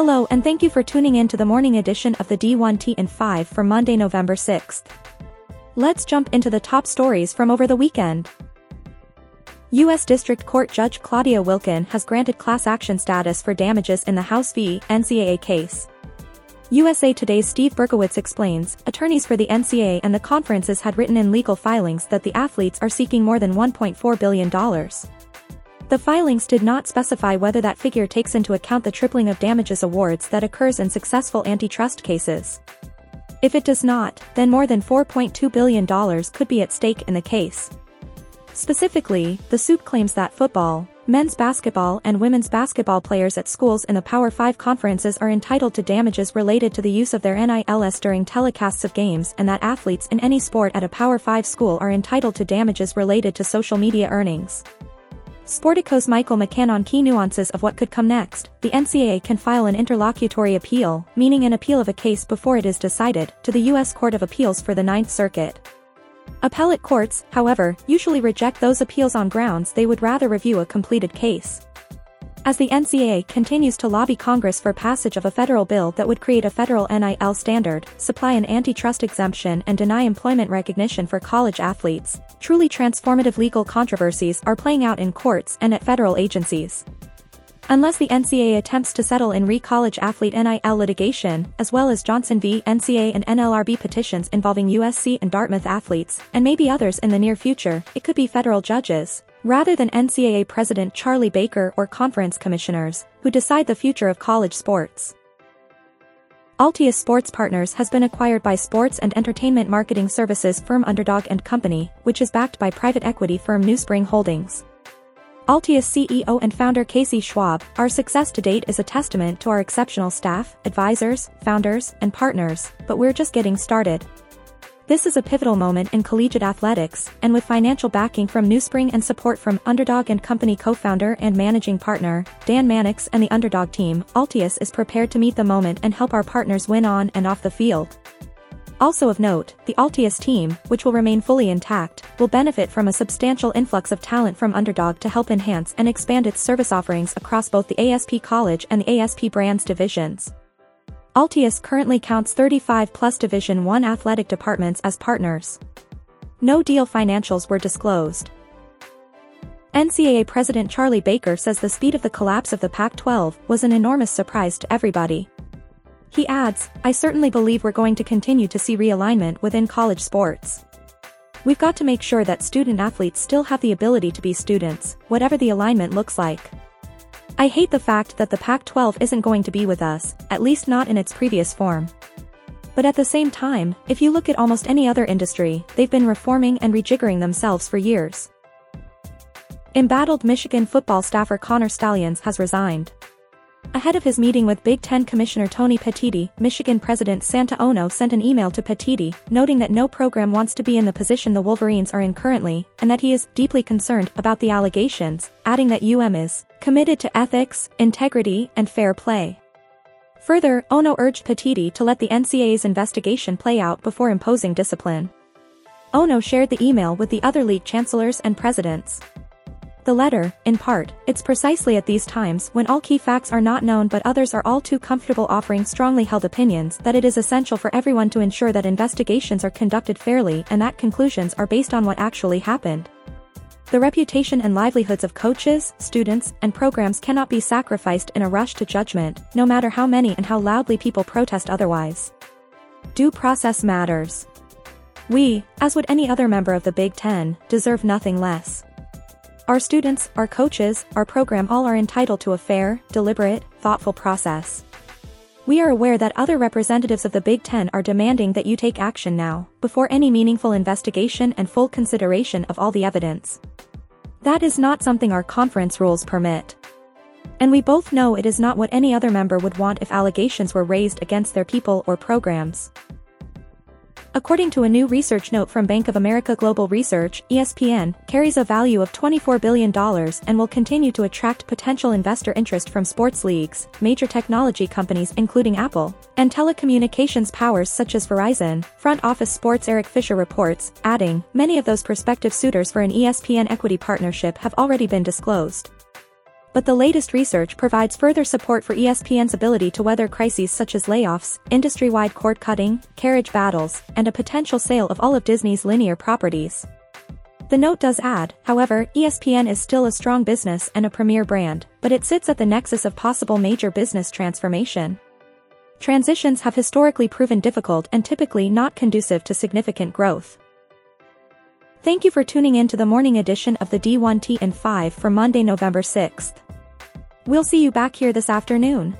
Hello and thank you for tuning in to the morning edition of the D1T in 5 for Monday, November 6th. Let's jump into the top stories from over the weekend. U.S. District Court Judge Claudia Wilken has granted class action status for damages in the House v. NCAA case. USA Today's Steve Berkowitz explains, attorneys for the NCAA and the conferences had written in legal filings that the athletes are seeking more than $1.4 billion. The filings did not specify whether that figure takes into account the tripling of damages awards that occurs in successful antitrust cases. If it does not, then more than $4.2 billion could be at stake in the case. Specifically, the suit claims that football, men's basketball and women's basketball players at schools in the Power 5 conferences are entitled to damages related to the use of their NILs during telecasts of games and that athletes in any sport at a Power 5 school are entitled to damages related to social media earnings. Sportico's Michael McCann on key nuances of what could come next, the NCAA can file an interlocutory appeal, meaning an appeal of a case before it is decided, to the U.S. Court of Appeals for the Ninth Circuit. Appellate courts, however, usually reject those appeals on grounds they would rather review a completed case. As the NCAA continues to lobby Congress for passage of a federal bill that would create a federal NIL standard, supply an antitrust exemption and deny employment recognition for college athletes, truly transformative legal controversies are playing out in courts and at federal agencies. Unless the NCAA attempts to settle in re-college athlete NIL litigation, as well as Johnson v. NCAA and NLRB petitions involving USC and Dartmouth athletes, and maybe others in the near future, it could be federal judges, rather than NCAA President Charlie Baker or conference commissioners, who decide the future of college sports. Altius Sports Partners has been acquired by sports and entertainment marketing services firm Underdog & Company, which is backed by private equity firm NewSpring Holdings. Altius CEO and founder Casey Schwab, our success to date is a testament to our exceptional staff, advisors, founders, and partners, but we're just getting started. This is a pivotal moment in collegiate athletics, and with financial backing from NewSpring and support from Underdog and Company co-founder and managing partner, Dan Mannix and the Underdog team, Altius is prepared to meet the moment and help our partners win on and off the field. Also of note, the Altius team, which will remain fully intact, will benefit from a substantial influx of talent from Underdog to help enhance and expand its service offerings across both the ASP College and the ASP Brands divisions. Altius currently counts 35 plus Division 1 athletic departments as partners. No deal financials were disclosed. NCAA President Charlie Baker says the speed of the collapse of the Pac-12 was an enormous surprise to everybody. He adds, I certainly believe we're going to continue to see realignment within college sports. We've got to make sure that student athletes still have the ability to be students, whatever the alignment looks like. I hate the fact that the Pac-12 isn't going to be with us, at least not in its previous form. But at the same time, if you look at almost any other industry, they've been reforming and rejiggering themselves for years. Embattled Michigan football staffer Connor Stalions has resigned. Ahead of his meeting with Big Ten Commissioner Tony Petitti, Michigan President Santa Ono sent an email to Petitti, noting that no program wants to be in the position the Wolverines are in currently, and that he is deeply concerned about the allegations, adding that UM is committed to ethics, integrity, and fair play. Further, Ono urged Petitti to let the NCAA's investigation play out before imposing discipline. Ono shared the email with the other league chancellors and presidents. The letter, in part, it's precisely at these times when all key facts are not known but others are all too comfortable offering strongly held opinions that it is essential for everyone to ensure that investigations are conducted fairly and that conclusions are based on what actually happened. The reputation and livelihoods of coaches, students, and programs cannot be sacrificed in a rush to judgment, no matter how many and how loudly people protest otherwise. Due process matters. We, as would any other member of the Big Ten, deserve nothing less. Our students, our coaches, our program all are entitled to a fair, deliberate, thoughtful process. We are aware that other representatives of the Big Ten are demanding that you take action now, before any meaningful investigation and full consideration of all the evidence. That is not something our conference rules permit. And we both know it is not what any other member would want if allegations were raised against their people or programs. According to a new research note from Bank of America Global Research, ESPN carries a value of $24 billion and will continue to attract potential investor interest from sports leagues, major technology companies including Apple, and telecommunications powers such as Verizon, Front Office Sports Eric Fisher reports, adding, many of those prospective suitors for an ESPN equity partnership have already been disclosed. But the latest research provides further support for ESPN's ability to weather crises such as layoffs, industry-wide cord cutting, carriage battles, and a potential sale of all of Disney's linear properties. The note does add, however, ESPN is still a strong business and a premier brand, but it sits at the nexus of possible major business transformation. Transitions have historically proven difficult and typically not conducive to significant growth. Thank you for tuning in to the morning edition of the D1T and 5 for Monday, November 6th. We'll see you back here this afternoon.